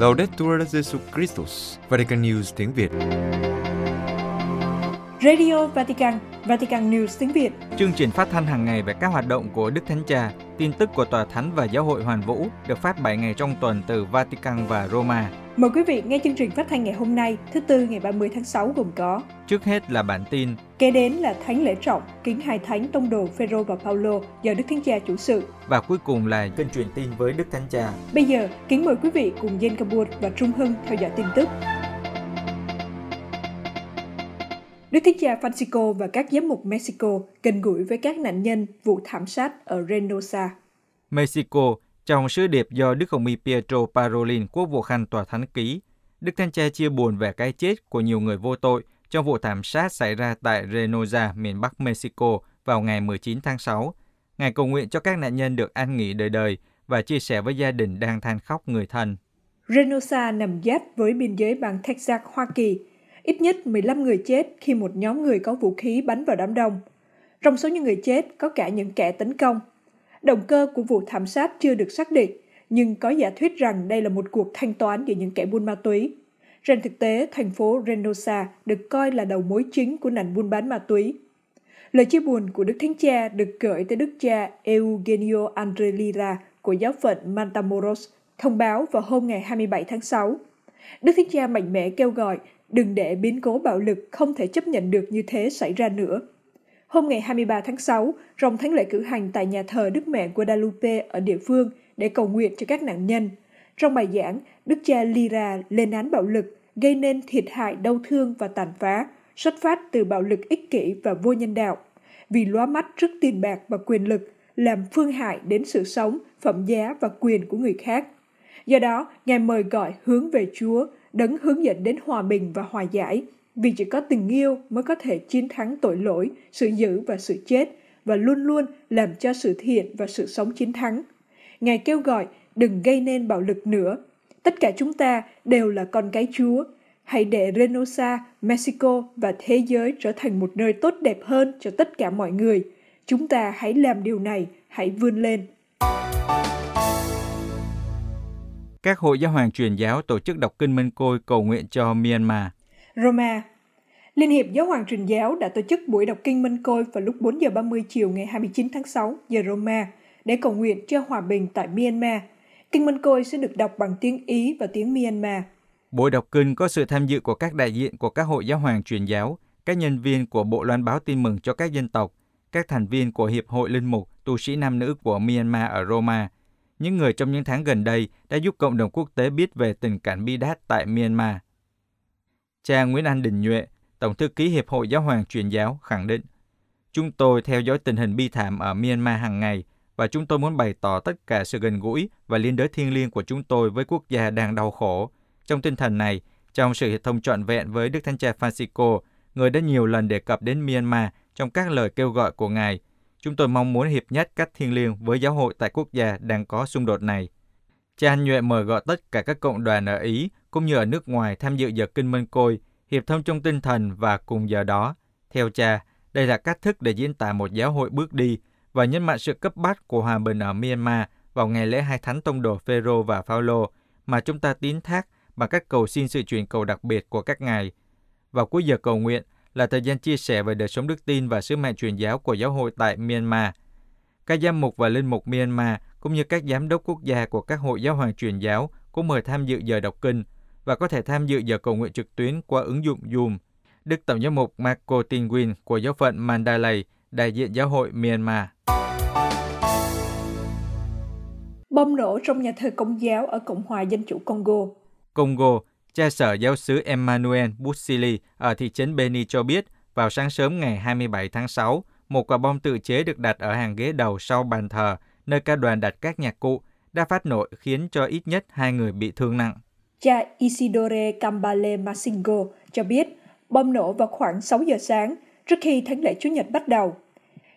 Laudetur Jesu Christus, Vatican News tiếng Việt. Radio Vatican, Vatican News tiếng Việt. Chương trình phát thanh hàng ngày về các hoạt động của Đức Thánh Cha, tin tức của Tòa Thánh và Giáo hội Hoàn Vũ được phát 7 ngày trong tuần từ Vatican và Roma. Mời quý vị nghe chương trình phát thanh ngày hôm nay, thứ Tư ngày 30 tháng 6 gồm có Trước hết là bản tin, Kế đến là Thánh lễ trọng, kính hai thánh tông đồ Phêrô và Phaolô do Đức Thánh Cha chủ sự. và cuối cùng là kênh truyền tin với Đức Thánh Cha. Bây giờ, kính mời quý vị cùng Jen Kabur và Trung Hưng theo dõi tin tức. Đức Thánh Cha Francisco và các giám mục Mexico gần gũi với các nạn nhân vụ thảm sát ở Reynosa. Mexico, trong sứ điệp do Đức Hồng Y Pietro Parolin, quốc vụ khanh tòa thánh ký, Đức Thánh Cha chia buồn về cái chết của nhiều người vô tội trong vụ thảm sát xảy ra tại Reynosa, miền Bắc Mexico vào ngày 19 tháng 6. Ngài cầu nguyện cho các nạn nhân được an nghỉ đời đời và chia sẻ với gia đình đang than khóc người thân. Reynosa nằm giáp với biên giới bang Texas, Hoa Kỳ. Ít nhất 15 người chết khi một nhóm người có vũ khí bắn vào đám đông. Trong số những người chết có cả những kẻ tấn công. Động cơ của vụ thảm sát chưa được xác định, nhưng có giả thuyết rằng đây là một cuộc thanh toán giữa những kẻ buôn ma túy. Trên thực tế, thành phố Renosa được coi là đầu mối chính của nạn buôn bán ma túy. Lời chia buồn của Đức Thánh Cha được gửi tới Đức cha Eugenio Andrelira của giáo phận Mantamoros thông báo vào hôm ngày 27 tháng 6. Đức Thánh Cha mạnh mẽ kêu gọi đừng để biến cố bạo lực không thể chấp nhận được như thế xảy ra nữa. Hôm ngày 23 tháng 6, rồng thánh lễ cử hành tại nhà thờ Đức Mẹ Guadalupe ở địa phương để cầu nguyện cho các nạn nhân. Trong bài giảng, Đức cha Lira lên án bạo lực, gây nên thiệt hại đau thương và tàn phá, xuất phát từ bạo lực ích kỷ và vô nhân đạo. Vì lóa mắt trước tiền bạc và quyền lực, làm phương hại đến sự sống, phẩm giá và quyền của người khác. Do đó, Ngài mời gọi hướng về Chúa, đấng hướng dẫn đến hòa bình và hòa giải, vì chỉ có tình yêu mới có thể chiến thắng tội lỗi, sự dữ và sự chết, và luôn luôn làm cho sự thiện và sự sống chiến thắng. Ngài kêu gọi đừng gây nên bạo lực nữa. Tất cả chúng ta đều là con cái Chúa. Hãy để Reynosa, Mexico và thế giới trở thành một nơi tốt đẹp hơn cho tất cả mọi người. Chúng ta hãy làm điều này, hãy vươn lên. Các hội giáo hoàng truyền giáo tổ chức đọc kinh Minh Côi cầu nguyện cho Myanmar. Roma Liên hiệp Giáo hoàng truyền giáo đã tổ chức buổi đọc kinh Minh Côi vào lúc 4 giờ 30 chiều ngày 29 tháng 6 giờ Roma để cầu nguyện cho hòa bình tại Myanmar. Kinh Minh Côi sẽ được đọc bằng tiếng Ý và tiếng Myanmar. Buổi đọc kinh có sự tham dự của các đại diện của các hội giáo hoàng truyền giáo, các nhân viên của Bộ Loan báo tin mừng cho các dân tộc, các thành viên của Hiệp hội Linh mục, tu sĩ nam nữ của Myanmar ở Roma, những người trong những tháng gần đây đã giúp cộng đồng quốc tế biết về tình cảnh bi đát tại Myanmar. Cha Nguyễn Anh Đình Nhuệ, Tổng thư ký Hiệp hội Giáo hoàng truyền giáo khẳng định, Chúng tôi theo dõi tình hình bi thảm ở Myanmar hàng ngày và chúng tôi muốn bày tỏ tất cả sự gần gũi và liên đới thiêng liêng của chúng tôi với quốc gia đang đau khổ. Trong tinh thần này, trong sự hiệp thông trọn vẹn với Đức Thánh Cha Francisco, người đã nhiều lần đề cập đến Myanmar trong các lời kêu gọi của Ngài. Chúng tôi mong muốn hiệp nhất cách thiêng liêng với giáo hội tại quốc gia đang có xung đột này. Cha Anh Nhuệ mời gọi tất cả các cộng đoàn ở Ý cũng như ở nước ngoài tham dự giờ kinh mân Côi, hiệp thông trong tinh thần và cùng giờ đó. Theo cha, đây là cách thức để diễn tả một giáo hội bước đi và nhấn mạnh sự cấp bách của hòa bình ở Myanmar vào ngày lễ hai thánh tông đồ Phêrô và Phaolô mà chúng ta tín thác bằng cách cầu xin sự truyền cầu đặc biệt của các ngài. Vào cuối giờ cầu nguyện là thời gian chia sẻ về đời sống đức tin và sứ mệnh truyền giáo của giáo hội tại Myanmar. Các giám mục và linh mục Myanmar cũng như các giám đốc quốc gia của các hội giáo hoàng truyền giáo cũng mời tham dự giờ đọc kinh và có thể tham dự giờ cầu nguyện trực tuyến qua ứng dụng Zoom. Đức Tổng giám mục Marco Tinguin của giáo phận Mandalay, đại diện giáo hội Myanmar. Bom nổ trong nhà thờ công giáo ở Cộng hòa Dân chủ Congo. Congo, cha sở giáo sứ Emmanuel Busili ở thị trấn Beni cho biết vào sáng sớm ngày 27 tháng 6, một quả bom tự chế được đặt ở hàng ghế đầu sau bàn thờ, nơi ca đoàn đặt các nhạc cụ, đã phát nổ khiến cho ít nhất hai người bị thương nặng. Cha Isidore Kambale Masingo cho biết bom nổ vào khoảng 6 giờ sáng trước khi thánh lễ chủ Nhật bắt đầu.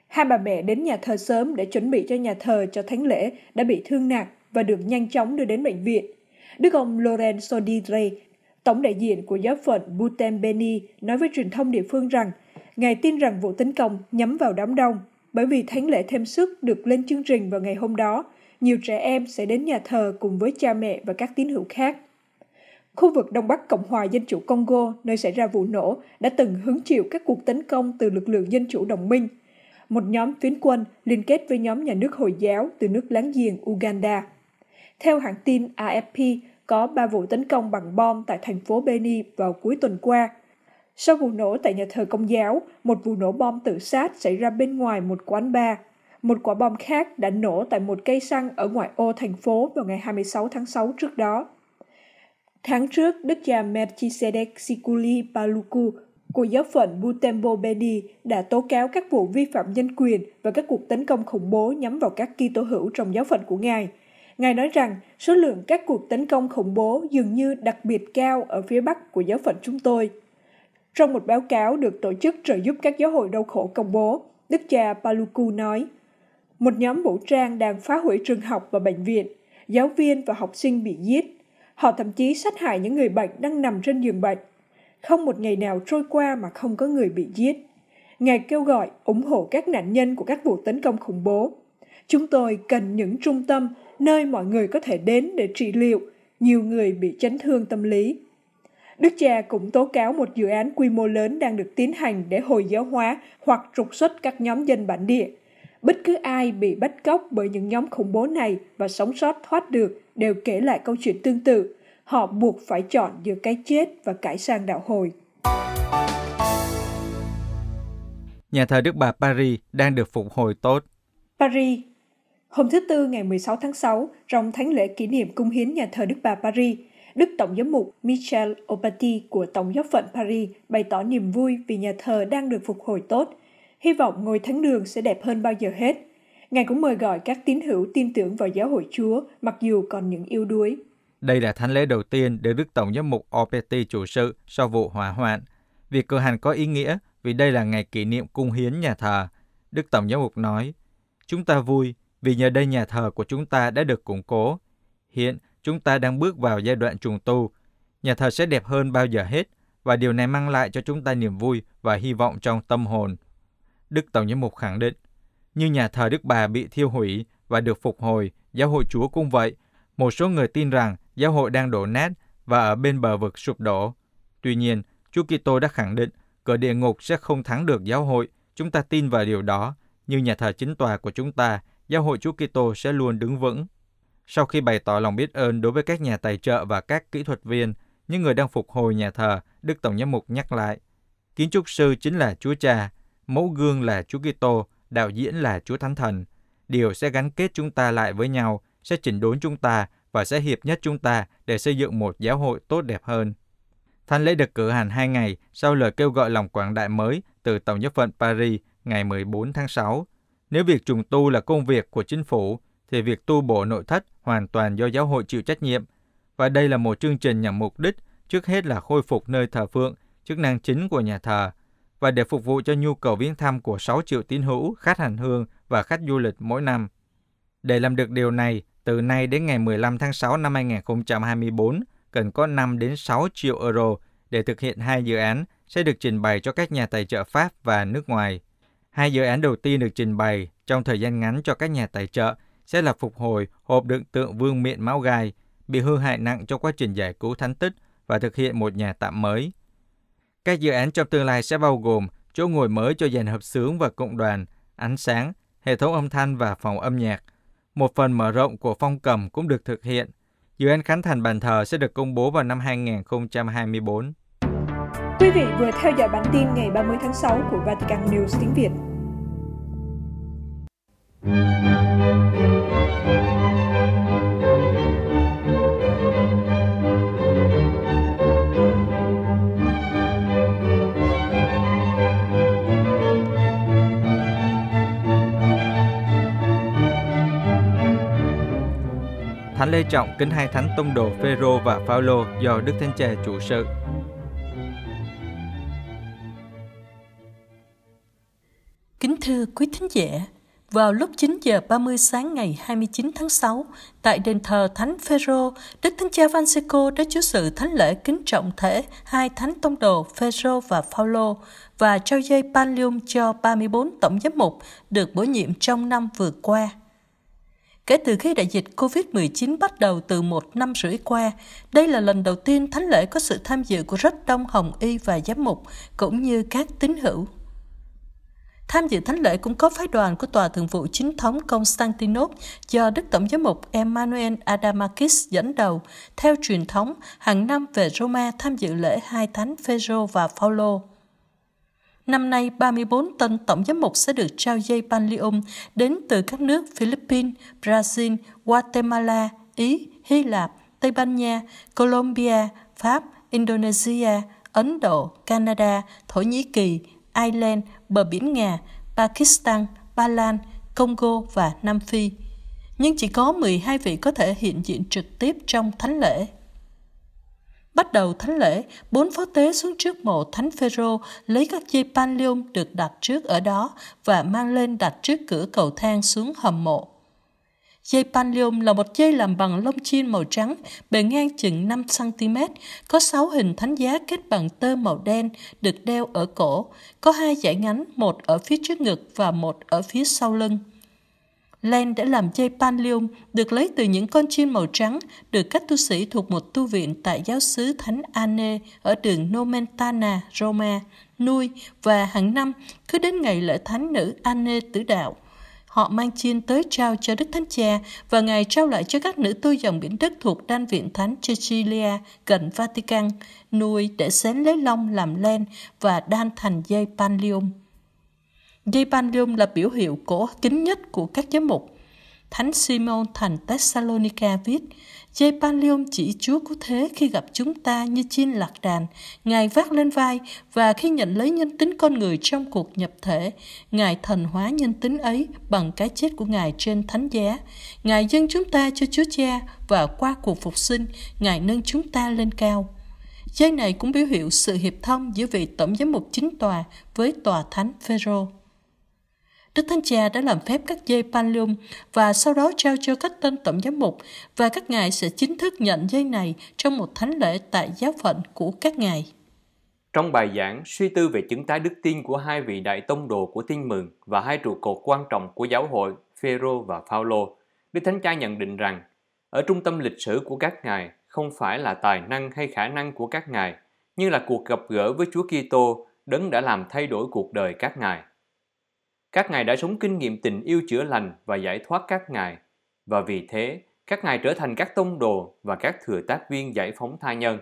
Hai bà mẹ đến nhà thờ sớm để chuẩn bị cho nhà thờ cho thánh lễ đã bị thương nặng và được nhanh chóng đưa đến bệnh viện. Đức ông Lorenzo Dire, tổng đại diện của giáo phận Butembeni, nói với truyền thông địa phương rằng Ngài tin rằng vụ tấn công nhắm vào đám đông bởi vì thánh lễ thêm sức được lên chương trình vào ngày hôm đó. Nhiều trẻ em sẽ đến nhà thờ cùng với cha mẹ và các tín hữu khác. Khu vực Đông Bắc Cộng hòa Dân chủ Congo, nơi xảy ra vụ nổ, đã từng hứng chịu các cuộc tấn công từ lực lượng Dân chủ đồng minh, một nhóm phiến quân liên kết với nhóm nhà nước Hồi giáo từ nước láng giềng Uganda. Theo hãng tin AFP, có ba vụ tấn công bằng bom tại thành phố Beni vào cuối tuần qua. Sau vụ nổ tại nhà thờ công giáo, một vụ nổ bom tự sát xảy ra bên ngoài một quán bar. Một quả bom khác đã nổ tại một cây xăng ở ngoại ô thành phố vào ngày 26 tháng 6 trước đó. Tháng trước, đức cha Melchizedek Sikuli Paluku của giáo phận Butembo Beni đã tố cáo các vụ vi phạm nhân quyền và các cuộc tấn công khủng bố nhắm vào các Kitô hữu trong giáo phận của Ngài. Ngài nói rằng số lượng các cuộc tấn công khủng bố dường như đặc biệt cao ở phía bắc của giáo phận chúng tôi. Trong một báo cáo được tổ chức trợ giúp các giáo hội đau khổ công bố, Đức cha Paluku nói, một nhóm vũ trang đang phá hủy trường học và bệnh viện, giáo viên và học sinh bị giết. Họ thậm chí sát hại những người bệnh đang nằm trên giường bệnh. Không một ngày nào trôi qua mà không có người bị giết. Ngài kêu gọi ủng hộ các nạn nhân của các vụ tấn công khủng bố. Chúng tôi cần những trung tâm nơi mọi người có thể đến để trị liệu nhiều người bị chấn thương tâm lý. Đức cha cũng tố cáo một dự án quy mô lớn đang được tiến hành để hồi giáo hóa hoặc trục xuất các nhóm dân bản địa. Bất cứ ai bị bắt cóc bởi những nhóm khủng bố này và sống sót thoát được đều kể lại câu chuyện tương tự. Họ buộc phải chọn giữa cái chết và cải sang đạo hồi. Nhà thờ Đức Bà Paris đang được phục hồi tốt. Paris Hôm thứ Tư ngày 16 tháng 6, trong thánh lễ kỷ niệm cung hiến nhà thờ Đức Bà Paris, Đức Tổng giám mục Michel Opati của Tổng giáo phận Paris bày tỏ niềm vui vì nhà thờ đang được phục hồi tốt. Hy vọng ngôi thánh đường sẽ đẹp hơn bao giờ hết. Ngài cũng mời gọi các tín hữu tin tưởng vào giáo hội Chúa mặc dù còn những yếu đuối. Đây là thánh lễ đầu tiên được Đức Tổng giám mục Opeti chủ sự sau vụ hỏa hoạn. Việc cử hành có ý nghĩa vì đây là ngày kỷ niệm cung hiến nhà thờ. Đức Tổng giám mục nói, Chúng ta vui vì nhờ đây nhà thờ của chúng ta đã được củng cố. Hiện, chúng ta đang bước vào giai đoạn trùng tu. Nhà thờ sẽ đẹp hơn bao giờ hết, và điều này mang lại cho chúng ta niềm vui và hy vọng trong tâm hồn. Đức Tổng giám mục khẳng định, như nhà thờ Đức Bà bị thiêu hủy và được phục hồi, giáo hội Chúa cũng vậy. Một số người tin rằng giáo hội đang đổ nát và ở bên bờ vực sụp đổ. Tuy nhiên, Chúa Kitô đã khẳng định cửa địa ngục sẽ không thắng được giáo hội. Chúng ta tin vào điều đó, như nhà thờ chính tòa của chúng ta giáo hội Chúa Kitô sẽ luôn đứng vững. Sau khi bày tỏ lòng biết ơn đối với các nhà tài trợ và các kỹ thuật viên, những người đang phục hồi nhà thờ, Đức Tổng giám mục nhắc lại, kiến trúc sư chính là Chúa Cha, mẫu gương là Chúa Kitô, đạo diễn là Chúa Thánh Thần. Điều sẽ gắn kết chúng ta lại với nhau, sẽ chỉnh đốn chúng ta và sẽ hiệp nhất chúng ta để xây dựng một giáo hội tốt đẹp hơn. Thánh lễ được cử hành hai ngày sau lời kêu gọi lòng quảng đại mới từ Tổng giáo phận Paris ngày 14 tháng 6 nếu việc trùng tu là công việc của chính phủ, thì việc tu bổ nội thất hoàn toàn do giáo hội chịu trách nhiệm. Và đây là một chương trình nhằm mục đích trước hết là khôi phục nơi thờ phượng, chức năng chính của nhà thờ, và để phục vụ cho nhu cầu viếng thăm của 6 triệu tín hữu, khách hành hương và khách du lịch mỗi năm. Để làm được điều này, từ nay đến ngày 15 tháng 6 năm 2024, cần có 5 đến 6 triệu euro để thực hiện hai dự án sẽ được trình bày cho các nhà tài trợ Pháp và nước ngoài. Hai dự án đầu tiên được trình bày trong thời gian ngắn cho các nhà tài trợ sẽ là phục hồi hộp đựng tượng vương miện máu gai bị hư hại nặng trong quá trình giải cứu thánh tích và thực hiện một nhà tạm mới. Các dự án trong tương lai sẽ bao gồm chỗ ngồi mới cho dàn hợp sướng và cộng đoàn, ánh sáng, hệ thống âm thanh và phòng âm nhạc. Một phần mở rộng của phong cầm cũng được thực hiện. Dự án khánh thành bàn thờ sẽ được công bố vào năm 2024. Quý vị vừa theo dõi bản tin ngày 30 tháng 6 của Vatican News tiếng Việt. Thánh Lê Trọng kính hai thánh tông đồ Phêrô và Phaolô do Đức Thánh Cha chủ sự. Kính thưa quý thính giả, vào lúc 9 giờ 30 sáng ngày 29 tháng 6, tại đền thờ Thánh Phêrô, Đức Thánh Cha Francisco đã chủ sự thánh lễ kính trọng thể hai thánh tông đồ Phêrô và Phaolô và trao dây pallium cho 34 tổng giám mục được bổ nhiệm trong năm vừa qua. Kể từ khi đại dịch COVID-19 bắt đầu từ một năm rưỡi qua, đây là lần đầu tiên thánh lễ có sự tham dự của rất đông hồng y và giám mục, cũng như các tín hữu. Tham dự thánh lễ cũng có phái đoàn của Tòa thượng vụ Chính thống Constantinople do Đức Tổng giám mục Emmanuel Adamakis dẫn đầu. Theo truyền thống, hàng năm về Roma tham dự lễ hai thánh Phaero và Phaolô. Năm nay, 34 tên tổng giám mục sẽ được trao dây Panlium đến từ các nước Philippines, Brazil, Guatemala, Ý, Hy Lạp, Tây Ban Nha, Colombia, Pháp, Indonesia, Ấn Độ, Canada, Thổ Nhĩ Kỳ, Ireland, bờ biển Nga, Pakistan, Ba Lan, Congo và Nam Phi. Nhưng chỉ có 12 vị có thể hiện diện trực tiếp trong thánh lễ. Bắt đầu thánh lễ, bốn phó tế xuống trước mộ Thánh Phêrô lấy các dây panlium được đặt trước ở đó và mang lên đặt trước cửa cầu thang xuống hầm mộ. Dây panlium là một dây làm bằng lông chim màu trắng, bề ngang chừng 5cm, có 6 hình thánh giá kết bằng tơ màu đen được đeo ở cổ, có hai dải ngắn, một ở phía trước ngực và một ở phía sau lưng. Len đã làm dây panlium được lấy từ những con chim màu trắng được các tu sĩ thuộc một tu viện tại giáo xứ Thánh Anne ở đường Nomentana, Roma, nuôi và hàng năm cứ đến ngày lễ thánh nữ Anne tử đạo. Họ mang chiên tới trao cho Đức Thánh Cha và Ngài trao lại cho các nữ tu dòng biển đất thuộc đan viện Thánh Cecilia gần Vatican, nuôi để xén lấy lông làm len và đan thành dây panlium. Dây panlium là biểu hiệu cổ kính nhất của các giám mục. Thánh Simon thành Thessalonica viết, Dây Panlium chỉ Chúa cứu thế khi gặp chúng ta như chiên lạc đàn, Ngài vác lên vai và khi nhận lấy nhân tính con người trong cuộc nhập thể, Ngài thần hóa nhân tính ấy bằng cái chết của Ngài trên thánh giá. Ngài dâng chúng ta cho Chúa Cha và qua cuộc phục sinh, Ngài nâng chúng ta lên cao. Dây này cũng biểu hiệu sự hiệp thông giữa vị tổng giám mục chính tòa với tòa thánh Phêrô. Đức Thánh Cha đã làm phép các dây Pallium và sau đó trao cho các tên tổng giám mục và các ngài sẽ chính thức nhận dây này trong một thánh lễ tại giáo phận của các ngài. Trong bài giảng suy tư về chứng tái đức tin của hai vị đại tông đồ của tin mừng và hai trụ cột quan trọng của giáo hội Phêrô và Phaolô, Đức Thánh Cha nhận định rằng ở trung tâm lịch sử của các ngài không phải là tài năng hay khả năng của các ngài, nhưng là cuộc gặp gỡ với Chúa Kitô đấng đã làm thay đổi cuộc đời các ngài. Các ngài đã sống kinh nghiệm tình yêu chữa lành và giải thoát các ngài, và vì thế các ngài trở thành các tông đồ và các thừa tác viên giải phóng tha nhân.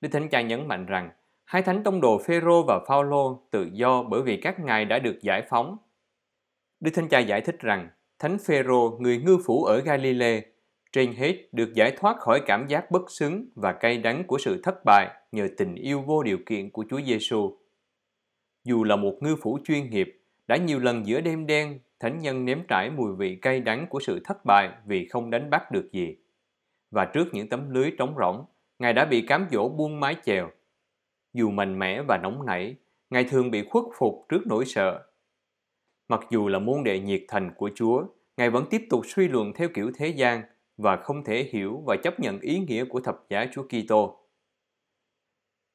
Đức Thánh Cha nhấn mạnh rằng hai thánh tông đồ Phêrô và Phaolô tự do bởi vì các ngài đã được giải phóng. Đức Thánh Cha giải thích rằng Thánh Phêrô, người ngư phủ ở Galilee, trên hết được giải thoát khỏi cảm giác bất xứng và cay đắng của sự thất bại nhờ tình yêu vô điều kiện của Chúa Giêsu. Dù là một ngư phủ chuyên nghiệp, đã nhiều lần giữa đêm đen, thánh nhân nếm trải mùi vị cay đắng của sự thất bại vì không đánh bắt được gì. Và trước những tấm lưới trống rỗng, Ngài đã bị cám dỗ buông mái chèo. Dù mạnh mẽ và nóng nảy, Ngài thường bị khuất phục trước nỗi sợ. Mặc dù là môn đệ nhiệt thành của Chúa, Ngài vẫn tiếp tục suy luận theo kiểu thế gian và không thể hiểu và chấp nhận ý nghĩa của thập giá Chúa Kitô.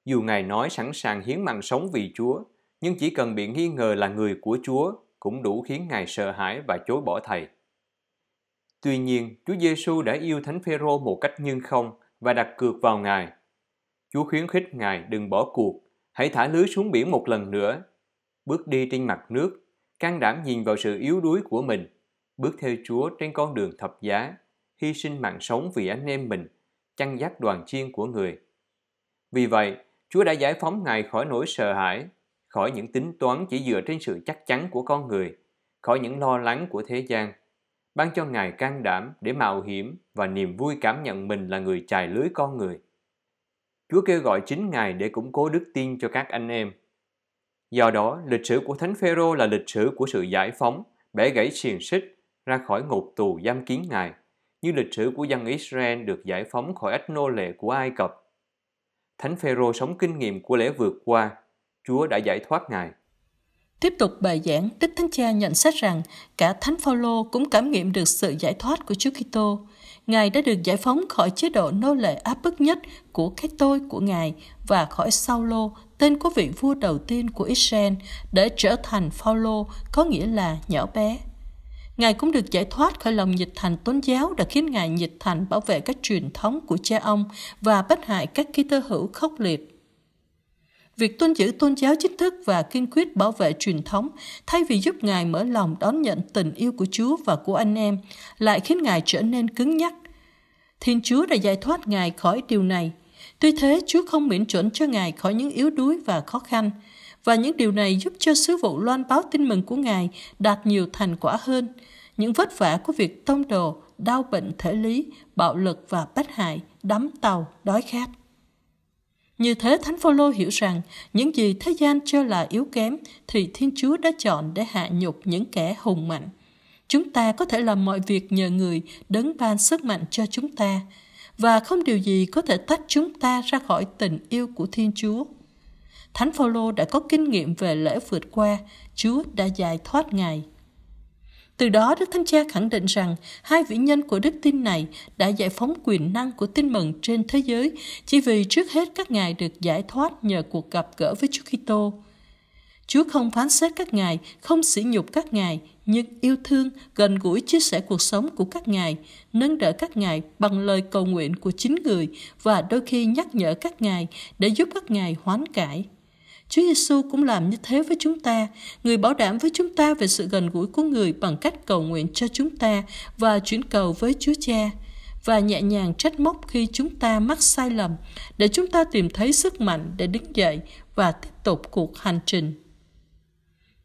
Dù Ngài nói sẵn sàng hiến mạng sống vì Chúa, nhưng chỉ cần bị nghi ngờ là người của Chúa cũng đủ khiến Ngài sợ hãi và chối bỏ Thầy. Tuy nhiên, Chúa Giêsu đã yêu Thánh Phêrô một cách nhân không và đặt cược vào Ngài. Chúa khuyến khích Ngài đừng bỏ cuộc, hãy thả lưới xuống biển một lần nữa, bước đi trên mặt nước, can đảm nhìn vào sự yếu đuối của mình, bước theo Chúa trên con đường thập giá, hy sinh mạng sống vì anh em mình, chăn dắt đoàn chiên của người. Vì vậy, Chúa đã giải phóng Ngài khỏi nỗi sợ hãi khỏi những tính toán chỉ dựa trên sự chắc chắn của con người, khỏi những lo lắng của thế gian. Ban cho Ngài can đảm để mạo hiểm và niềm vui cảm nhận mình là người chài lưới con người. Chúa kêu gọi chính Ngài để củng cố đức tin cho các anh em. Do đó, lịch sử của Thánh Phêrô là lịch sử của sự giải phóng, bẻ gãy xiềng xích ra khỏi ngục tù giam kiến Ngài, như lịch sử của dân Israel được giải phóng khỏi ách nô lệ của Ai Cập. Thánh Phêrô sống kinh nghiệm của lễ vượt qua Chúa đã giải thoát Ngài. Tiếp tục bài giảng, Đức Thánh Cha nhận xét rằng cả Thánh Phaolô cũng cảm nghiệm được sự giải thoát của Chúa Kitô. Ngài đã được giải phóng khỏi chế độ nô lệ áp bức nhất của cái tôi của Ngài và khỏi Saulo, tên của vị vua đầu tiên của Israel, để trở thành Phaolô, có nghĩa là nhỏ bé. Ngài cũng được giải thoát khỏi lòng nhiệt thành tôn giáo đã khiến Ngài nhiệt thành bảo vệ các truyền thống của cha ông và bất hại các ký tơ hữu khốc liệt. Việc tuân giữ tôn giáo chính thức và kiên quyết bảo vệ truyền thống thay vì giúp Ngài mở lòng đón nhận tình yêu của Chúa và của anh em lại khiến Ngài trở nên cứng nhắc. Thiên Chúa đã giải thoát Ngài khỏi điều này. Tuy thế, Chúa không miễn chuẩn cho Ngài khỏi những yếu đuối và khó khăn, và những điều này giúp cho sứ vụ loan báo tin mừng của Ngài đạt nhiều thành quả hơn. Những vất vả của việc tông đồ, đau bệnh thể lý, bạo lực và bất hại, đắm tàu, đói khát. Như thế Thánh Phaolô hiểu rằng những gì thế gian cho là yếu kém thì Thiên Chúa đã chọn để hạ nhục những kẻ hùng mạnh. Chúng ta có thể làm mọi việc nhờ người đấng ban sức mạnh cho chúng ta và không điều gì có thể tách chúng ta ra khỏi tình yêu của Thiên Chúa. Thánh Phaolô đã có kinh nghiệm về lễ vượt qua, Chúa đã giải thoát Ngài. Từ đó, Đức Thánh Cha khẳng định rằng hai vĩ nhân của đức tin này đã giải phóng quyền năng của tin mừng trên thế giới chỉ vì trước hết các ngài được giải thoát nhờ cuộc gặp gỡ với Chúa Kitô. Chúa không phán xét các ngài, không sỉ nhục các ngài, nhưng yêu thương, gần gũi chia sẻ cuộc sống của các ngài, nâng đỡ các ngài bằng lời cầu nguyện của chính người và đôi khi nhắc nhở các ngài để giúp các ngài hoán cải. Chúa Giêsu cũng làm như thế với chúng ta. Người bảo đảm với chúng ta về sự gần gũi của người bằng cách cầu nguyện cho chúng ta và chuyển cầu với Chúa Cha và nhẹ nhàng trách móc khi chúng ta mắc sai lầm để chúng ta tìm thấy sức mạnh để đứng dậy và tiếp tục cuộc hành trình.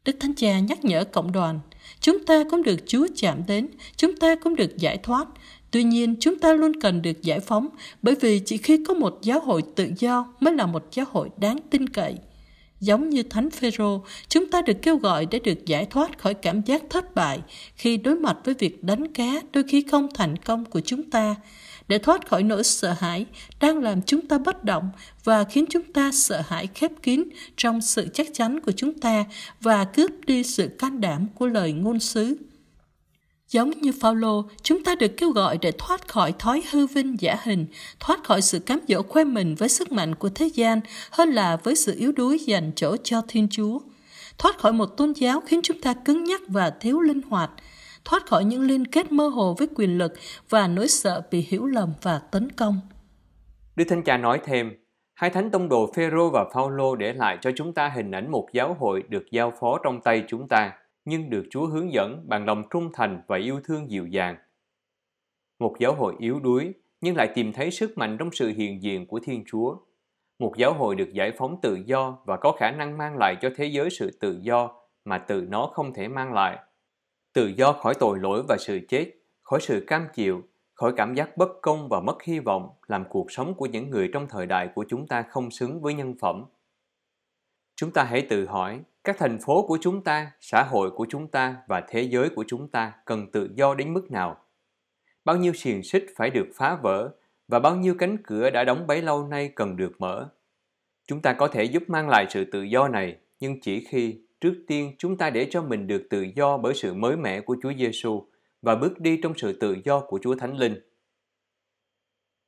Đức Thánh Cha nhắc nhở cộng đoàn, chúng ta cũng được Chúa chạm đến, chúng ta cũng được giải thoát. Tuy nhiên, chúng ta luôn cần được giải phóng bởi vì chỉ khi có một giáo hội tự do mới là một giáo hội đáng tin cậy. Giống như Thánh Phêrô, chúng ta được kêu gọi để được giải thoát khỏi cảm giác thất bại khi đối mặt với việc đánh cá đôi khi không thành công của chúng ta, để thoát khỏi nỗi sợ hãi đang làm chúng ta bất động và khiến chúng ta sợ hãi khép kín trong sự chắc chắn của chúng ta và cướp đi sự can đảm của lời ngôn sứ. Giống như Phaolô, chúng ta được kêu gọi để thoát khỏi thói hư vinh giả hình, thoát khỏi sự cám dỗ khoe mình với sức mạnh của thế gian hơn là với sự yếu đuối dành chỗ cho Thiên Chúa. Thoát khỏi một tôn giáo khiến chúng ta cứng nhắc và thiếu linh hoạt, thoát khỏi những liên kết mơ hồ với quyền lực và nỗi sợ bị hiểu lầm và tấn công. Đức Thánh Cha nói thêm, hai thánh tông đồ Phêrô và Phaolô để lại cho chúng ta hình ảnh một giáo hội được giao phó trong tay chúng ta – nhưng được Chúa hướng dẫn bằng lòng trung thành và yêu thương dịu dàng. Một giáo hội yếu đuối nhưng lại tìm thấy sức mạnh trong sự hiện diện của Thiên Chúa. Một giáo hội được giải phóng tự do và có khả năng mang lại cho thế giới sự tự do mà tự nó không thể mang lại. Tự do khỏi tội lỗi và sự chết, khỏi sự cam chịu, khỏi cảm giác bất công và mất hy vọng làm cuộc sống của những người trong thời đại của chúng ta không xứng với nhân phẩm. Chúng ta hãy tự hỏi các thành phố của chúng ta, xã hội của chúng ta và thế giới của chúng ta cần tự do đến mức nào? Bao nhiêu xiềng xích phải được phá vỡ và bao nhiêu cánh cửa đã đóng bấy lâu nay cần được mở? Chúng ta có thể giúp mang lại sự tự do này, nhưng chỉ khi trước tiên chúng ta để cho mình được tự do bởi sự mới mẻ của Chúa Giêsu và bước đi trong sự tự do của Chúa Thánh Linh.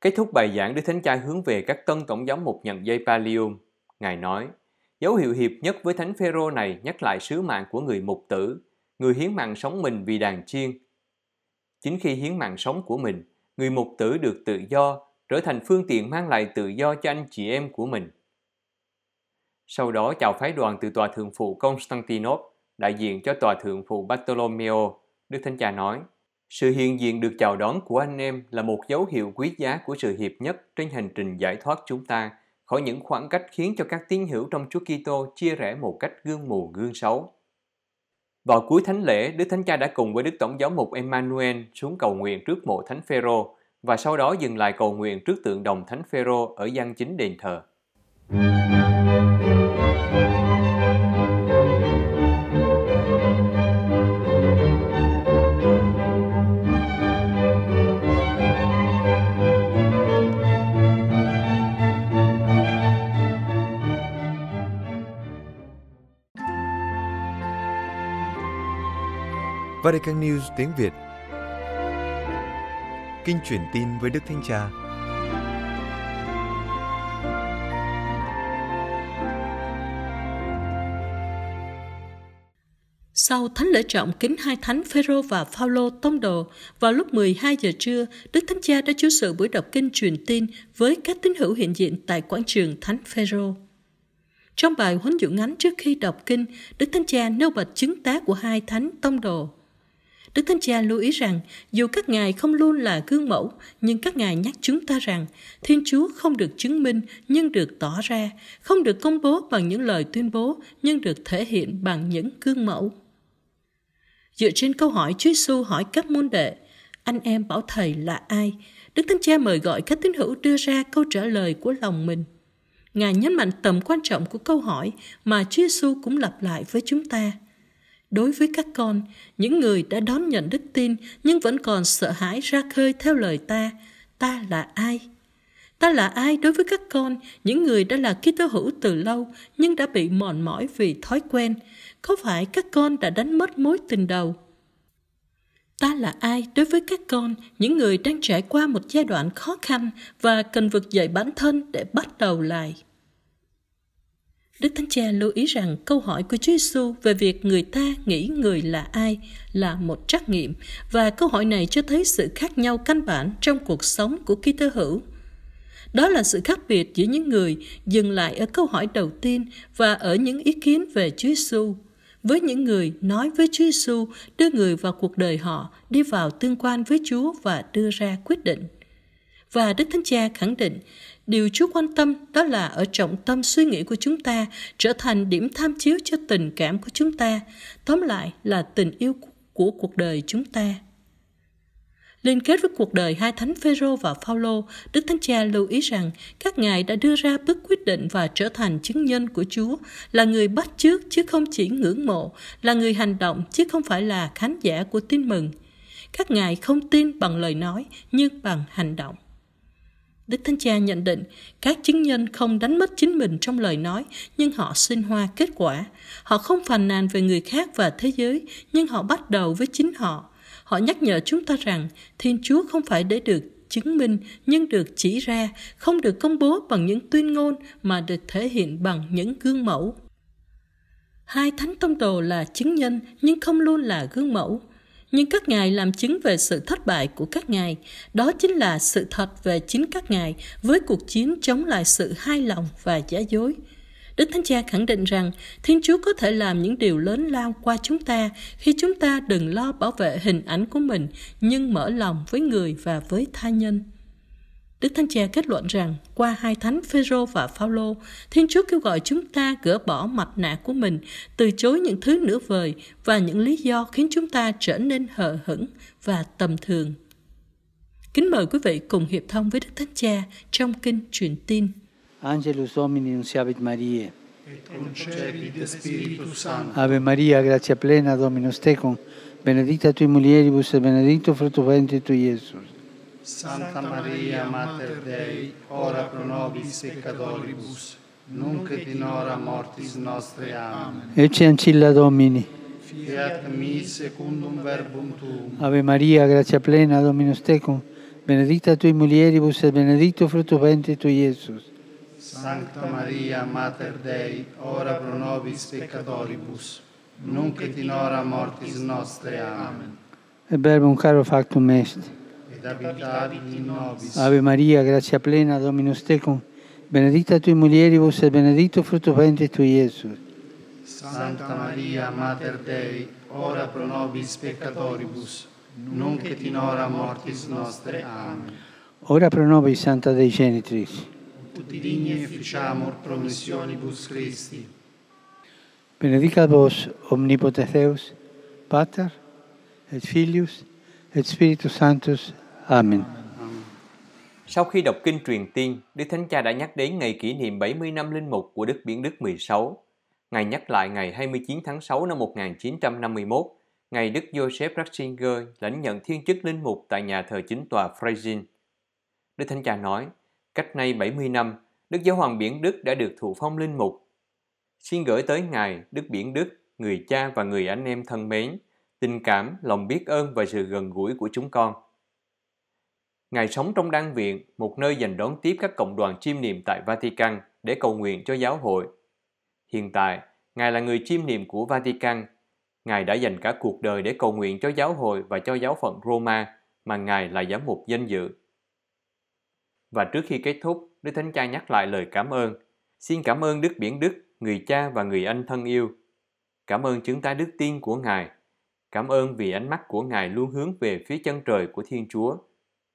Kết thúc bài giảng Đức Thánh Cha hướng về các tân tổng giám mục nhận dây Pallium. Ngài nói, Dấu hiệu hiệp nhất với Thánh Phêrô này nhắc lại sứ mạng của người mục tử, người hiến mạng sống mình vì đàn chiên. Chính khi hiến mạng sống của mình, người mục tử được tự do, trở thành phương tiện mang lại tự do cho anh chị em của mình. Sau đó chào phái đoàn từ tòa thượng phụ Constantinople, đại diện cho tòa thượng phụ Bartolomeo, Đức Thánh Cha nói, sự hiện diện được chào đón của anh em là một dấu hiệu quý giá của sự hiệp nhất trên hành trình giải thoát chúng ta khỏi những khoảng cách khiến cho các tín hữu trong Chúa Kitô chia rẽ một cách gương mù gương xấu. Vào cuối thánh lễ, Đức Thánh Cha đã cùng với Đức Tổng giáo mục Emmanuel xuống cầu nguyện trước mộ Thánh Phêrô và sau đó dừng lại cầu nguyện trước tượng đồng Thánh Phêrô ở gian chính đền thờ. Vatican News tiếng Việt Kinh truyền tin với Đức Thánh Cha Sau thánh lễ trọng kính hai thánh Phêrô và Phaolô tông đồ, vào lúc 12 giờ trưa, Đức Thánh Cha đã chủ sự buổi đọc kinh truyền tin với các tín hữu hiện diện tại quảng trường Thánh Phêrô. Trong bài huấn dụ ngắn trước khi đọc kinh, Đức Thánh Cha nêu bật chứng tá của hai thánh tông đồ. Đức Thánh Cha lưu ý rằng, dù các ngài không luôn là gương mẫu, nhưng các ngài nhắc chúng ta rằng, Thiên Chúa không được chứng minh nhưng được tỏ ra, không được công bố bằng những lời tuyên bố nhưng được thể hiện bằng những gương mẫu. Dựa trên câu hỏi Chúa Giêsu hỏi các môn đệ, anh em bảo thầy là ai? Đức Thánh Cha mời gọi các tín hữu đưa ra câu trả lời của lòng mình. Ngài nhấn mạnh tầm quan trọng của câu hỏi mà Chúa Giêsu cũng lặp lại với chúng ta. Đối với các con, những người đã đón nhận đức tin nhưng vẫn còn sợ hãi ra khơi theo lời ta, ta là ai? Ta là ai đối với các con, những người đã là ký tơ hữu từ lâu nhưng đã bị mòn mỏi vì thói quen, có phải các con đã đánh mất mối tình đầu? Ta là ai đối với các con, những người đang trải qua một giai đoạn khó khăn và cần vực dậy bản thân để bắt đầu lại? Đức Thánh Cha lưu ý rằng câu hỏi của Chúa Giêsu về việc người ta nghĩ người là ai là một trắc nghiệm và câu hỏi này cho thấy sự khác nhau căn bản trong cuộc sống của Kitô hữu. Đó là sự khác biệt giữa những người dừng lại ở câu hỏi đầu tiên và ở những ý kiến về Chúa Giêsu với những người nói với Chúa Giêsu đưa người vào cuộc đời họ đi vào tương quan với Chúa và đưa ra quyết định. Và Đức Thánh Cha khẳng định, điều Chúa quan tâm đó là ở trọng tâm suy nghĩ của chúng ta trở thành điểm tham chiếu cho tình cảm của chúng ta, tóm lại là tình yêu của cuộc đời chúng ta. Liên kết với cuộc đời hai thánh Phêrô và Phaolô, Đức Thánh Cha lưu ý rằng các ngài đã đưa ra bước quyết định và trở thành chứng nhân của Chúa, là người bắt chước chứ không chỉ ngưỡng mộ, là người hành động chứ không phải là khán giả của tin mừng. Các ngài không tin bằng lời nói nhưng bằng hành động. Đức Thánh Cha nhận định các chứng nhân không đánh mất chính mình trong lời nói, nhưng họ sinh hoa kết quả. Họ không phàn nàn về người khác và thế giới, nhưng họ bắt đầu với chính họ. Họ nhắc nhở chúng ta rằng Thiên Chúa không phải để được chứng minh nhưng được chỉ ra, không được công bố bằng những tuyên ngôn mà được thể hiện bằng những gương mẫu. Hai thánh tông đồ là chứng nhân nhưng không luôn là gương mẫu. Nhưng các ngài làm chứng về sự thất bại của các ngài. Đó chính là sự thật về chính các ngài, với cuộc chiến chống lại sự hai lòng và giả dối. Đức Thánh Cha khẳng định rằng, Thiên Chúa có thể làm những điều lớn lao qua chúng ta khi chúng ta đừng lo bảo vệ hình ảnh của mình, nhưng mở lòng với người và với tha nhân. Đức Thánh Cha kết luận rằng qua hai thánh Phêrô và Phaolô, Thiên Chúa kêu gọi chúng ta gỡ bỏ mặt nạ của mình, từ chối những thứ nửa vời và những lý do khiến chúng ta trở nên hờ hững và tầm thường. Kính mời quý vị cùng hiệp thông với Đức Thánh Cha trong kinh truyền tin. Angelus Domini nunciavit Mariae. et concepit Spiritus Sancto. Ave Maria, gratia plena, Dominus tecum, benedicta tui mulieribus et benedictus fructus ventris tui, Iesus. Santa Maria, Mater Dei, ora pro nobis peccatoribus, nunc et in hora mortis nostre. Amen. Ecce ancilla Domini. Fiat mi secundum verbum tuum. Ave Maria, gratia plena, Dominus tecum, benedicta tui mulieribus et benedictus fructus ventris tui, Iesus. Sancta Maria, Mater Dei, ora pro nobis peccatoribus, nunc et in hora mortis nostre. Amen. Et verbum caro factum est. Ave Maria, gratia plena, Dominus tecum, benedicta tui mulieribus et benedictus fructus ventris tui, Iesus. Santa Maria, Mater Dei, ora pro nobis peccatoribus, nunc et in hora mortis nostre. Amen. Ora pro nobis Santa Dei Genitris. Ut digni efficiamur promissionibus Christi. Benedicat vos omnipotens Deus, Pater, et Filius, et Spiritus Sanctus. Amen. Sau khi đọc kinh truyền tiên, Đức Thánh Cha đã nhắc đến ngày kỷ niệm 70 năm linh mục của Đức Biển Đức 16. Ngài nhắc lại ngày 29 tháng 6 năm 1951, ngày Đức Joseph Ratzinger lãnh nhận thiên chức linh mục tại nhà thờ chính tòa Freising. Đức Thánh Cha nói, cách nay 70 năm, Đức Giáo hoàng Biển Đức đã được thụ phong linh mục. Xin gửi tới Ngài, Đức Biển Đức, người cha và người anh em thân mến, tình cảm, lòng biết ơn và sự gần gũi của chúng con. Ngài sống trong đan viện, một nơi dành đón tiếp các cộng đoàn chiêm niệm tại Vatican để cầu nguyện cho giáo hội. Hiện tại, Ngài là người chiêm niệm của Vatican. Ngài đã dành cả cuộc đời để cầu nguyện cho giáo hội và cho giáo phận Roma mà Ngài là giám mục danh dự. Và trước khi kết thúc, Đức Thánh Cha nhắc lại lời cảm ơn. Xin cảm ơn Đức Biển Đức, người cha và người anh thân yêu. Cảm ơn chứng tá đức tin của Ngài. Cảm ơn vì ánh mắt của Ngài luôn hướng về phía chân trời của Thiên Chúa.